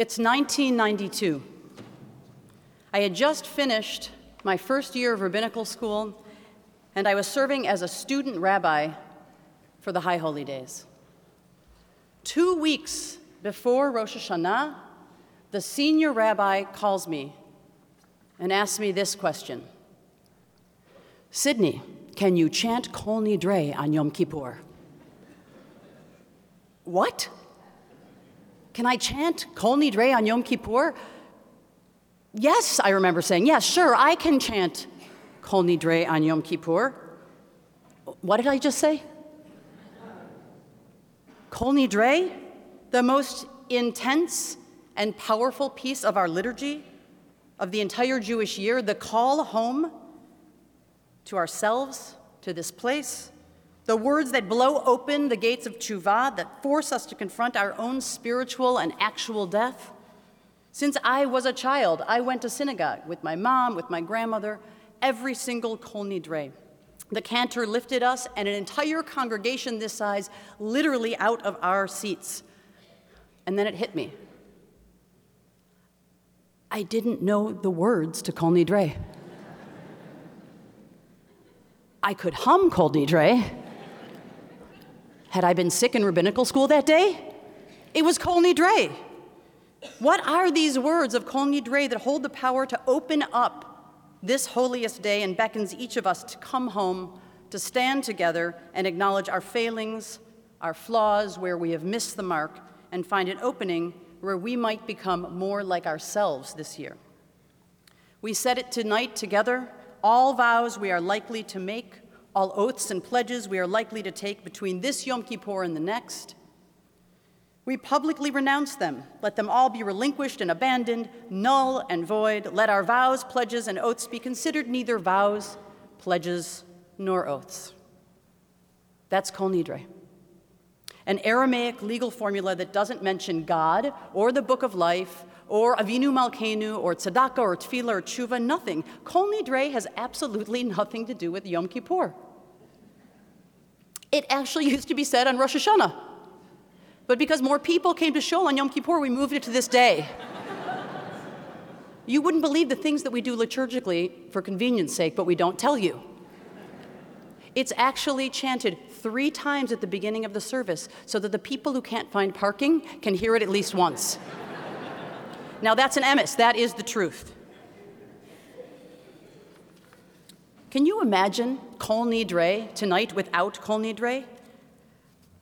It's 1992. I had just finished my first year of rabbinical school, and I was serving as a student rabbi for the High Holy Days. Two weeks before Rosh Hashanah, the senior rabbi calls me and asks me this question Sydney, can you chant Kol Nidre on Yom Kippur? What? Can I chant Kol Nidre on Yom Kippur? Yes, I remember saying, yes, sure, I can chant Kol Nidre on Yom Kippur. What did I just say? Kol Nidre, the most intense and powerful piece of our liturgy of the entire Jewish year, the call home to ourselves, to this place, the words that blow open the gates of tshuva, that force us to confront our own spiritual and actual death. Since I was a child, I went to synagogue with my mom, with my grandmother, every single Kol Nidre. The cantor lifted us and an entire congregation this size literally out of our seats. And then it hit me. I didn't know the words to Kol Nidre. I could hum Kol Nidre. Had I been sick in rabbinical school that day? It was Kol Nidre. What are these words of Kol Nidre that hold the power to open up this holiest day and beckons each of us to come home, to stand together and acknowledge our failings, our flaws, where we have missed the mark, and find an opening where we might become more like ourselves this year. We said it tonight together all vows we are likely to make, all oaths and pledges we are likely to take between this Yom Kippur and the next. We publicly renounce them. Let them all be relinquished and abandoned, null and void. Let our vows, pledges, and oaths be considered neither vows, pledges, nor oaths. That's Kol Nidre. An Aramaic legal formula that doesn't mention God or the book of life or Avinu Malkeinu or Tzedakah or Tefillah or Tshuva, nothing. Kol Nidre has absolutely nothing to do with Yom Kippur. It actually used to be said on Rosh Hashanah. But because more people came to shul on Yom Kippur, we moved it to this day. you wouldn't believe the things that we do liturgically for convenience sake, but we don't tell you. It's actually chanted three times at the beginning of the service so that the people who can't find parking can hear it at least once. Now, that's an emes, that is the truth. Can you imagine Kol Nidre tonight without Kol Nidre?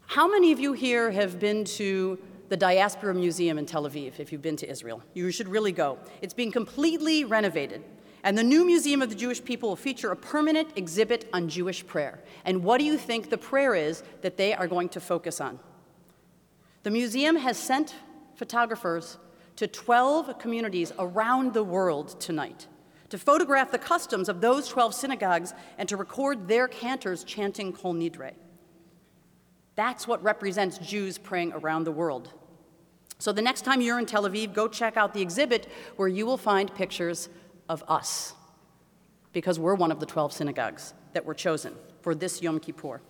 How many of you here have been to the Diaspora Museum in Tel Aviv, if you've been to Israel? You should really go. It's being completely renovated. And the new Museum of the Jewish People will feature a permanent exhibit on Jewish prayer. And what do you think the prayer is that they are going to focus on? The museum has sent photographers to 12 communities around the world tonight to photograph the customs of those 12 synagogues and to record their cantors chanting Kol Nidre. That's what represents Jews praying around the world. So the next time you're in Tel Aviv, go check out the exhibit where you will find pictures of us, because we're one of the 12 synagogues that were chosen for this Yom Kippur.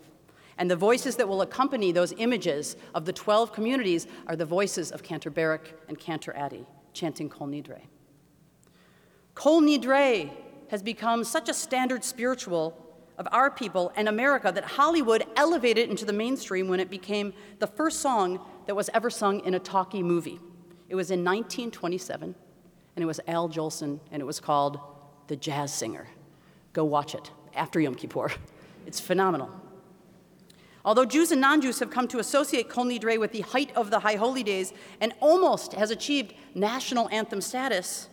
And the voices that will accompany those images of the 12 communities are the voices of Cantor Barak and Cantor Addy chanting Kol Nidre. Kol Nidre has become such a standard spiritual of our people and America that Hollywood elevated it into the mainstream when it became the first song that was ever sung in a talkie movie. It was in 1927, and it was Al Jolson, and it was called The Jazz Singer. Go watch it after Yom Kippur. It's phenomenal. Although Jews and non Jews have come to associate Kol Nidre with the height of the High Holy Days and almost has achieved national anthem status,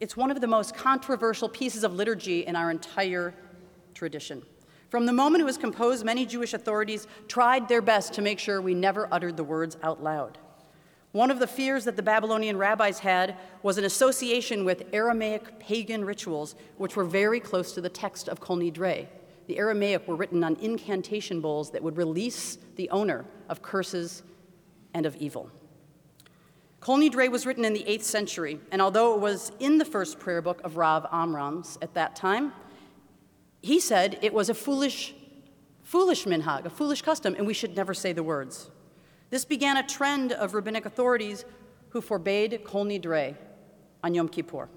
it's one of the most controversial pieces of liturgy in our entire tradition. From the moment it was composed, many Jewish authorities tried their best to make sure we never uttered the words out loud. One of the fears that the Babylonian rabbis had was an association with Aramaic pagan rituals, which were very close to the text of Kol Nidre. The Aramaic were written on incantation bowls that would release the owner of curses and of evil. Kol Nidre was written in the 8th century, and although it was in the first prayer book of Rav Amram's at that time, he said it was a foolish, foolish minhag, a foolish custom, and we should never say the words. This began a trend of rabbinic authorities who forbade Kol Nidre on Yom Kippur.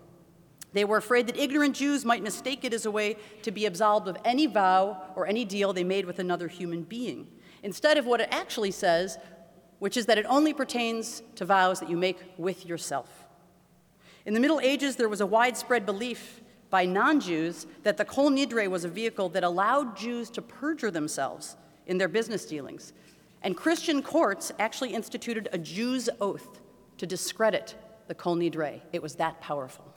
They were afraid that ignorant Jews might mistake it as a way to be absolved of any vow or any deal they made with another human being, instead of what it actually says, which is that it only pertains to vows that you make with yourself. In the Middle Ages, there was a widespread belief by non Jews that the Kol Nidre was a vehicle that allowed Jews to perjure themselves in their business dealings. And Christian courts actually instituted a Jew's oath to discredit the Kol Nidre. It was that powerful.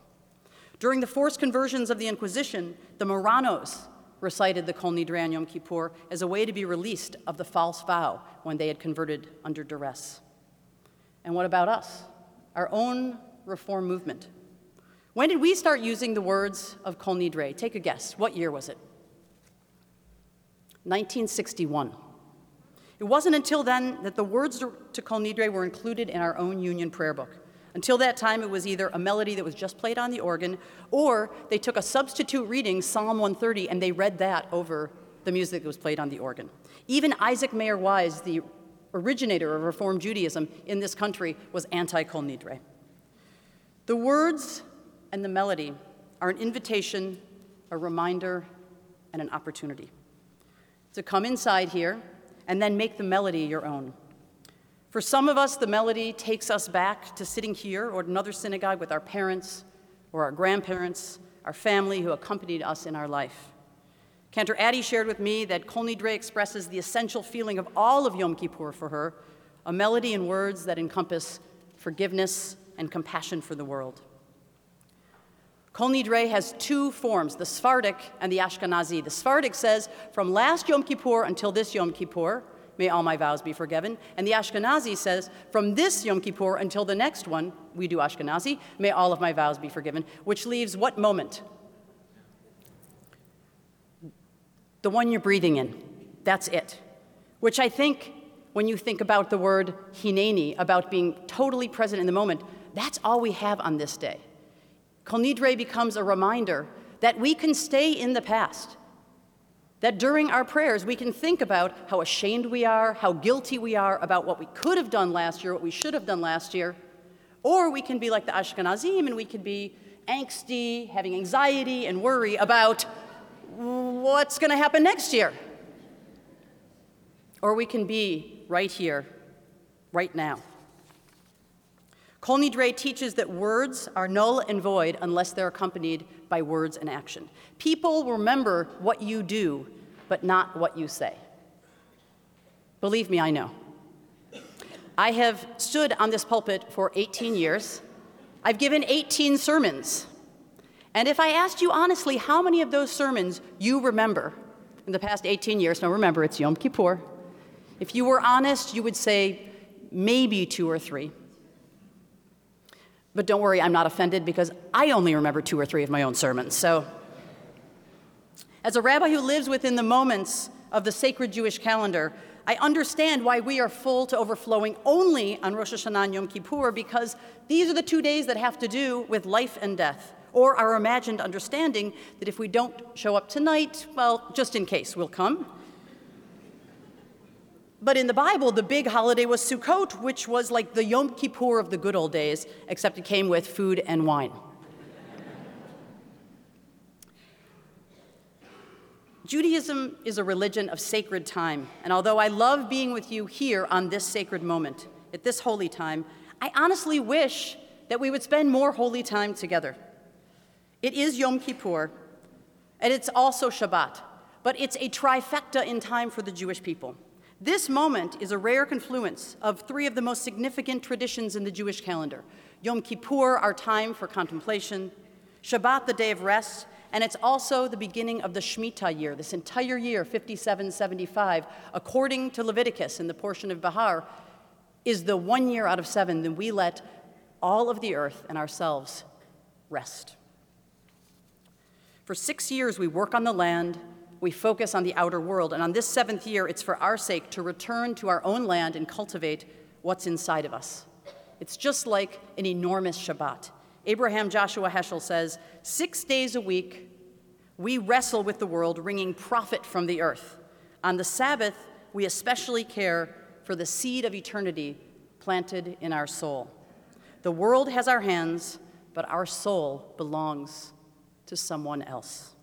During the forced conversions of the Inquisition, the Marranos recited the Kol Nidre on Yom Kippur as a way to be released of the false vow when they had converted under duress. And what about us? Our own reform movement. When did we start using the words of Kol Nidre? Take a guess. What year was it? 1961. It wasn't until then that the words to Kol Nidre were included in our own union prayer book. Until that time, it was either a melody that was just played on the organ, or they took a substitute reading, Psalm 130, and they read that over the music that was played on the organ. Even Isaac Mayer Wise, the originator of Reform Judaism in this country, was anti Kol Nidre. The words and the melody are an invitation, a reminder, and an opportunity to come inside here and then make the melody your own. For some of us, the melody takes us back to sitting here or another synagogue with our parents or our grandparents, our family who accompanied us in our life. Cantor Addie shared with me that Kol Nidre expresses the essential feeling of all of Yom Kippur for her, a melody and words that encompass forgiveness and compassion for the world. Kol Nidre has two forms, the Sephardic and the Ashkenazi. The Sephardic says, from last Yom Kippur until this Yom Kippur, may all my vows be forgiven. And the Ashkenazi says, from this Yom Kippur until the next one, we do Ashkenazi, may all of my vows be forgiven, which leaves what moment? The one you're breathing in. That's it. Which I think, when you think about the word hineni, about being totally present in the moment, that's all we have on this day. Kol Nidre becomes a reminder that we can stay in the past that during our prayers, we can think about how ashamed we are, how guilty we are about what we could have done last year, what we should have done last year. Or we can be like the Ashkenazim and we can be angsty, having anxiety and worry about what's going to happen next year. Or we can be right here, right now. Kol Nidre teaches that words are null and void unless they're accompanied by words and action. People remember what you do but not what you say. Believe me, I know. I have stood on this pulpit for 18 years. I've given 18 sermons. And if I asked you honestly how many of those sermons you remember in the past 18 years, now remember it's Yom Kippur, if you were honest, you would say maybe two or three. But don't worry, I'm not offended because I only remember two or three of my own sermons. So as a rabbi who lives within the moments of the sacred Jewish calendar, I understand why we are full to overflowing only on Rosh Hashanah and Yom Kippur because these are the two days that have to do with life and death, or our imagined understanding that if we don't show up tonight, well, just in case, we'll come. But in the Bible, the big holiday was Sukkot, which was like the Yom Kippur of the good old days, except it came with food and wine. Judaism is a religion of sacred time, and although I love being with you here on this sacred moment, at this holy time, I honestly wish that we would spend more holy time together. It is Yom Kippur, and it's also Shabbat, but it's a trifecta in time for the Jewish people. This moment is a rare confluence of three of the most significant traditions in the Jewish calendar Yom Kippur, our time for contemplation, Shabbat, the day of rest, and it's also the beginning of the Shemitah year, this entire year, 5775, according to Leviticus in the portion of Bahar, is the one year out of seven that we let all of the earth and ourselves rest. For six years, we work on the land, we focus on the outer world, and on this seventh year, it's for our sake to return to our own land and cultivate what's inside of us. It's just like an enormous Shabbat. Abraham Joshua Heschel says, Six days a week, we wrestle with the world, wringing profit from the earth. On the Sabbath, we especially care for the seed of eternity planted in our soul. The world has our hands, but our soul belongs to someone else.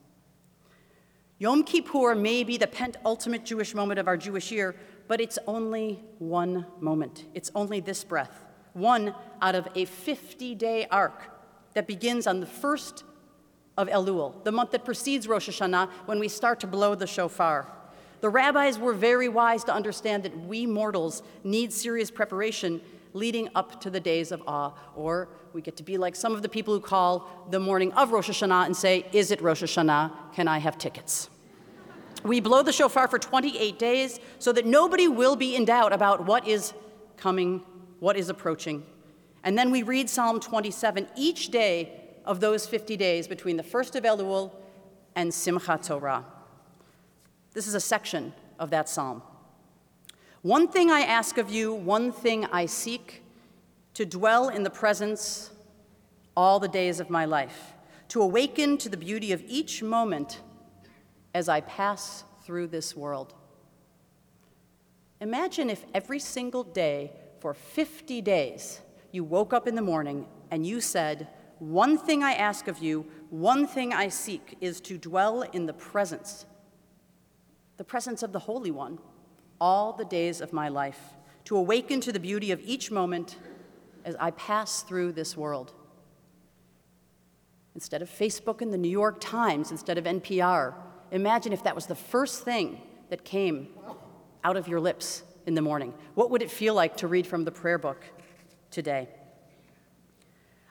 Yom Kippur may be the penultimate Jewish moment of our Jewish year, but it's only one moment. It's only this breath, one out of a 50 day arc that begins on the first of Elul, the month that precedes Rosh Hashanah, when we start to blow the shofar. The rabbis were very wise to understand that we mortals need serious preparation leading up to the days of awe. Or we get to be like some of the people who call the morning of Rosh Hashanah and say, Is it Rosh Hashanah? Can I have tickets? We blow the shofar for 28 days so that nobody will be in doubt about what is coming, what is approaching. And then we read Psalm 27 each day of those 50 days between the first of Elul and Simchat Torah. This is a section of that psalm. One thing I ask of you, one thing I seek, to dwell in the presence all the days of my life, to awaken to the beauty of each moment as I pass through this world. Imagine if every single day for 50 days you woke up in the morning and you said, One thing I ask of you, one thing I seek is to dwell in the presence, the presence of the Holy One, all the days of my life, to awaken to the beauty of each moment as I pass through this world. Instead of Facebook and the New York Times, instead of NPR, Imagine if that was the first thing that came out of your lips in the morning. What would it feel like to read from the prayer book today?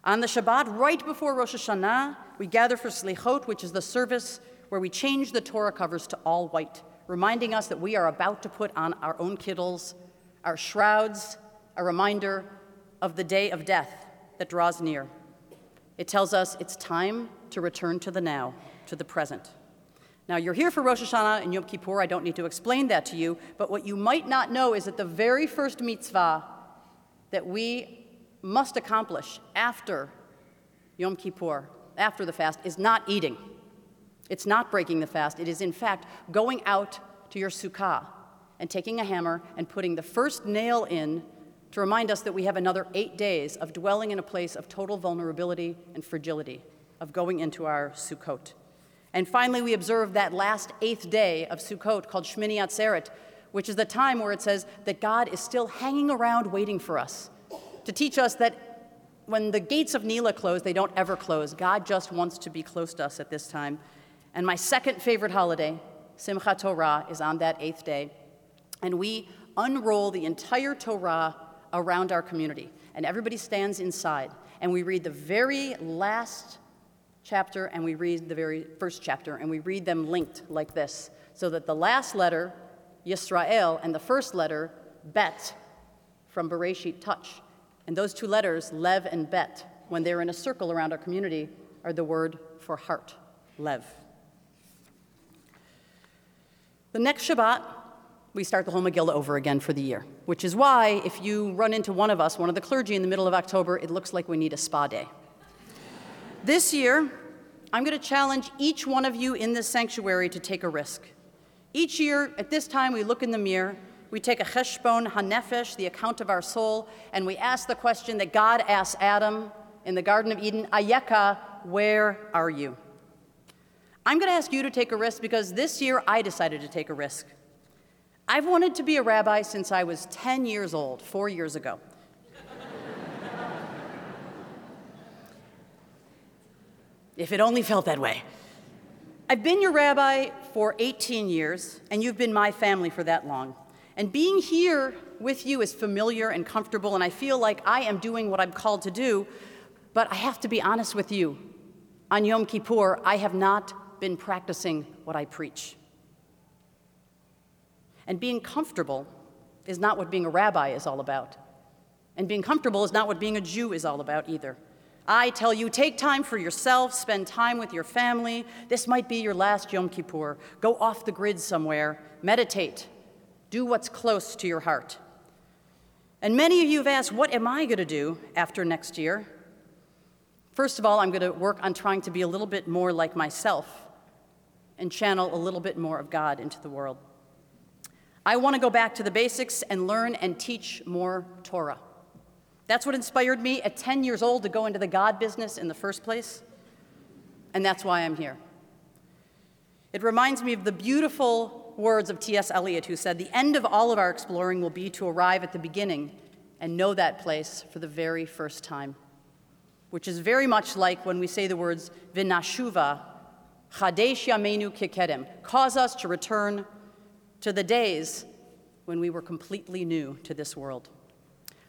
On the Shabbat, right before Rosh Hashanah, we gather for Slichot, which is the service where we change the Torah covers to all white, reminding us that we are about to put on our own kittles, our shrouds, a reminder of the day of death that draws near. It tells us it's time to return to the now, to the present. Now, you're here for Rosh Hashanah and Yom Kippur. I don't need to explain that to you. But what you might not know is that the very first mitzvah that we must accomplish after Yom Kippur, after the fast, is not eating. It's not breaking the fast. It is, in fact, going out to your sukkah and taking a hammer and putting the first nail in to remind us that we have another eight days of dwelling in a place of total vulnerability and fragility, of going into our Sukkot. And finally, we observe that last eighth day of Sukkot called Shmini Atzeret, which is the time where it says that God is still hanging around waiting for us to teach us that when the gates of Nila close, they don't ever close. God just wants to be close to us at this time. And my second favorite holiday, Simchat Torah, is on that eighth day. And we unroll the entire Torah around our community. And everybody stands inside. And we read the very last chapter and we read the very first chapter, and we read them linked like this, so that the last letter, Yisrael, and the first letter, Bet, from Bereshit touch. And those two letters, Lev and Bet, when they're in a circle around our community, are the word for heart, Lev. The next Shabbat, we start the whole over again for the year, which is why if you run into one of us, one of the clergy in the middle of October, it looks like we need a spa day. This year, I'm going to challenge each one of you in this sanctuary to take a risk. Each year, at this time, we look in the mirror, we take a cheshbon hanefesh, the account of our soul, and we ask the question that God asked Adam in the Garden of Eden, Ayeka, where are you? I'm going to ask you to take a risk because this year I decided to take a risk. I've wanted to be a rabbi since I was 10 years old, four years ago. if it only felt that way. I've been your rabbi for 18 years, and you've been my family for that long. And being here with you is familiar and comfortable, and I feel like I am doing what I'm called to do. But I have to be honest with you. On Yom Kippur, I have not been practicing what I preach. And being comfortable is not what being a rabbi is all about. And being comfortable is not what being a Jew is all about either. I tell you, take time for yourself, spend time with your family. This might be your last Yom Kippur. Go off the grid somewhere, meditate, do what's close to your heart. And many of you have asked, what am I going to do after next year? First of all, I'm going to work on trying to be a little bit more like myself and channel a little bit more of God into the world. I want to go back to the basics and learn and teach more Torah. That's what inspired me at 10 years old to go into the God business in the first place. And that's why I'm here. It reminds me of the beautiful words of T.S. Eliot, who said, The end of all of our exploring will be to arrive at the beginning and know that place for the very first time, which is very much like when we say the words, Vinashuva, Chadesh Yamenu Kikedem, cause us to return to the days when we were completely new to this world.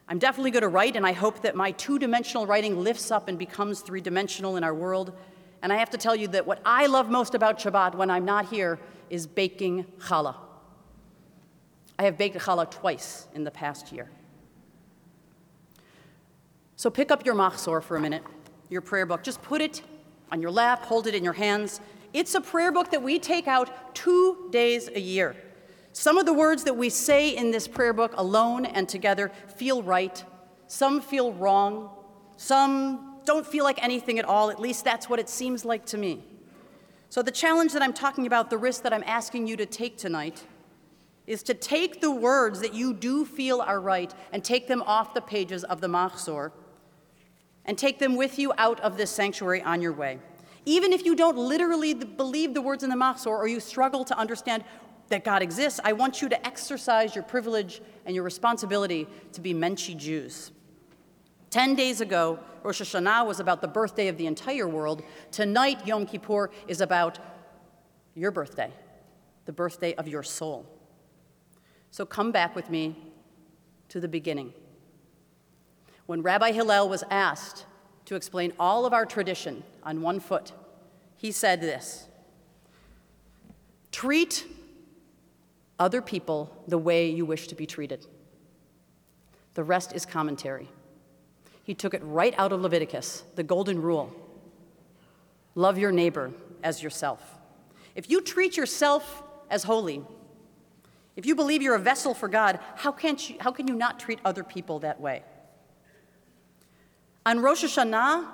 I'm definitely going to write, and I hope that my two dimensional writing lifts up and becomes three dimensional in our world. And I have to tell you that what I love most about Shabbat when I'm not here is baking challah. I have baked challah twice in the past year. So pick up your machzor for a minute, your prayer book. Just put it on your lap, hold it in your hands. It's a prayer book that we take out two days a year. Some of the words that we say in this prayer book alone and together feel right, some feel wrong, some don't feel like anything at all. At least that's what it seems like to me. So, the challenge that I'm talking about, the risk that I'm asking you to take tonight, is to take the words that you do feel are right and take them off the pages of the Machzor and take them with you out of this sanctuary on your way. Even if you don't literally believe the words in the Machzor or you struggle to understand that God exists, I want you to exercise your privilege and your responsibility to be Menshi Jews. Ten days ago, Rosh Hashanah was about the birthday of the entire world. Tonight, Yom Kippur is about your birthday, the birthday of your soul. So come back with me to the beginning. When Rabbi Hillel was asked to explain all of our tradition on one foot, he said this Treat other people the way you wish to be treated. The rest is commentary. He took it right out of Leviticus, the golden rule love your neighbor as yourself. If you treat yourself as holy, if you believe you're a vessel for God, how, can't you, how can you not treat other people that way? On Rosh Hashanah,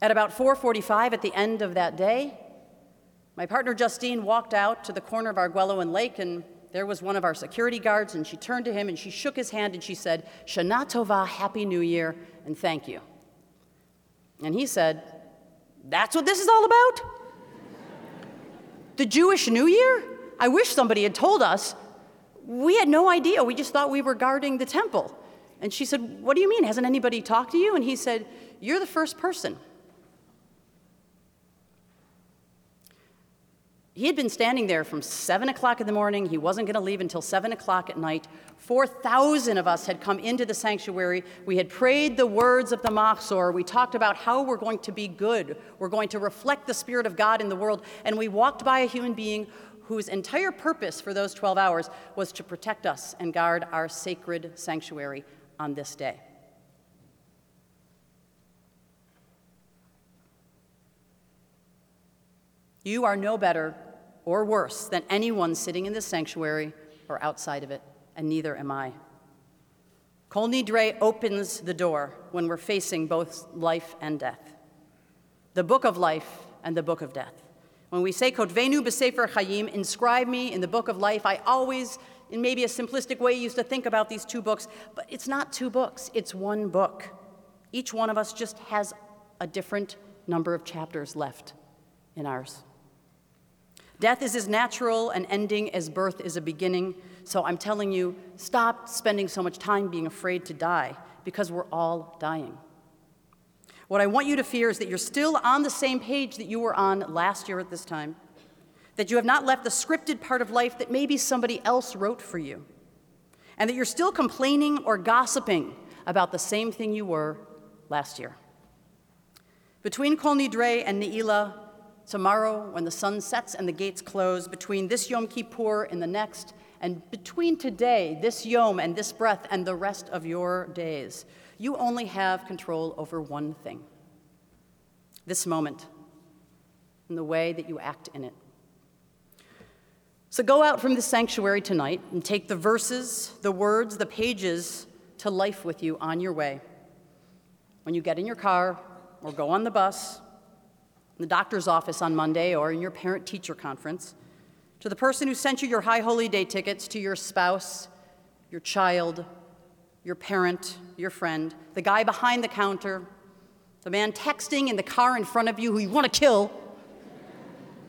at about 4:45 at the end of that day, my partner Justine walked out to the corner of Arguello and Lake, and there was one of our security guards, and she turned to him and she shook his hand and she said, Shana Tova, Happy New Year, and thank you. And he said, That's what this is all about? the Jewish New Year? I wish somebody had told us. We had no idea. We just thought we were guarding the temple. And she said, What do you mean? Hasn't anybody talked to you? And he said, You're the first person. He had been standing there from 7 o'clock in the morning. He wasn't going to leave until 7 o'clock at night. 4,000 of us had come into the sanctuary. We had prayed the words of the Machzor. We talked about how we're going to be good. We're going to reflect the Spirit of God in the world. And we walked by a human being whose entire purpose for those 12 hours was to protect us and guard our sacred sanctuary on this day. You are no better or worse than anyone sitting in this sanctuary or outside of it, and neither am I. Kol Nidre opens the door when we're facing both life and death, the book of life and the book of death. When we say Kotvenu b'Sefer Chayim, inscribe me in the book of life, I always, in maybe a simplistic way, used to think about these two books, but it's not two books, it's one book. Each one of us just has a different number of chapters left in ours. Death is as natural an ending as birth is a beginning. So I'm telling you, stop spending so much time being afraid to die because we're all dying. What I want you to fear is that you're still on the same page that you were on last year at this time, that you have not left the scripted part of life that maybe somebody else wrote for you, and that you're still complaining or gossiping about the same thing you were last year. Between Kol Nidre and Ne'ilah, tomorrow when the sun sets and the gates close, between this Yom Kippur and the next, and between today, this Yom and this breath, and the rest of your days, you only have control over one thing this moment and the way that you act in it. So go out from the sanctuary tonight and take the verses, the words, the pages to life with you on your way. When you get in your car or go on the bus in the doctor's office on Monday or in your parent teacher conference, to the person who sent you your high holy day tickets, to your spouse, your child, your parent, your friend, the guy behind the counter, the man texting in the car in front of you who you want to kill,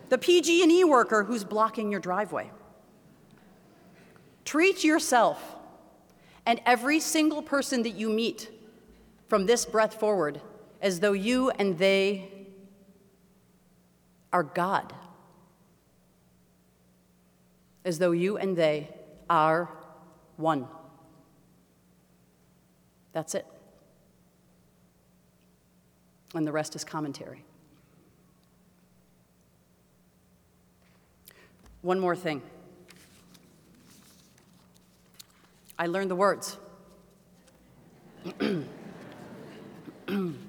the PG&E worker who's blocking your driveway. Treat yourself and every single person that you meet from this breath forward as though you and they are God. As though you and they are one. That's it. And the rest is commentary. One more thing. I learned the words.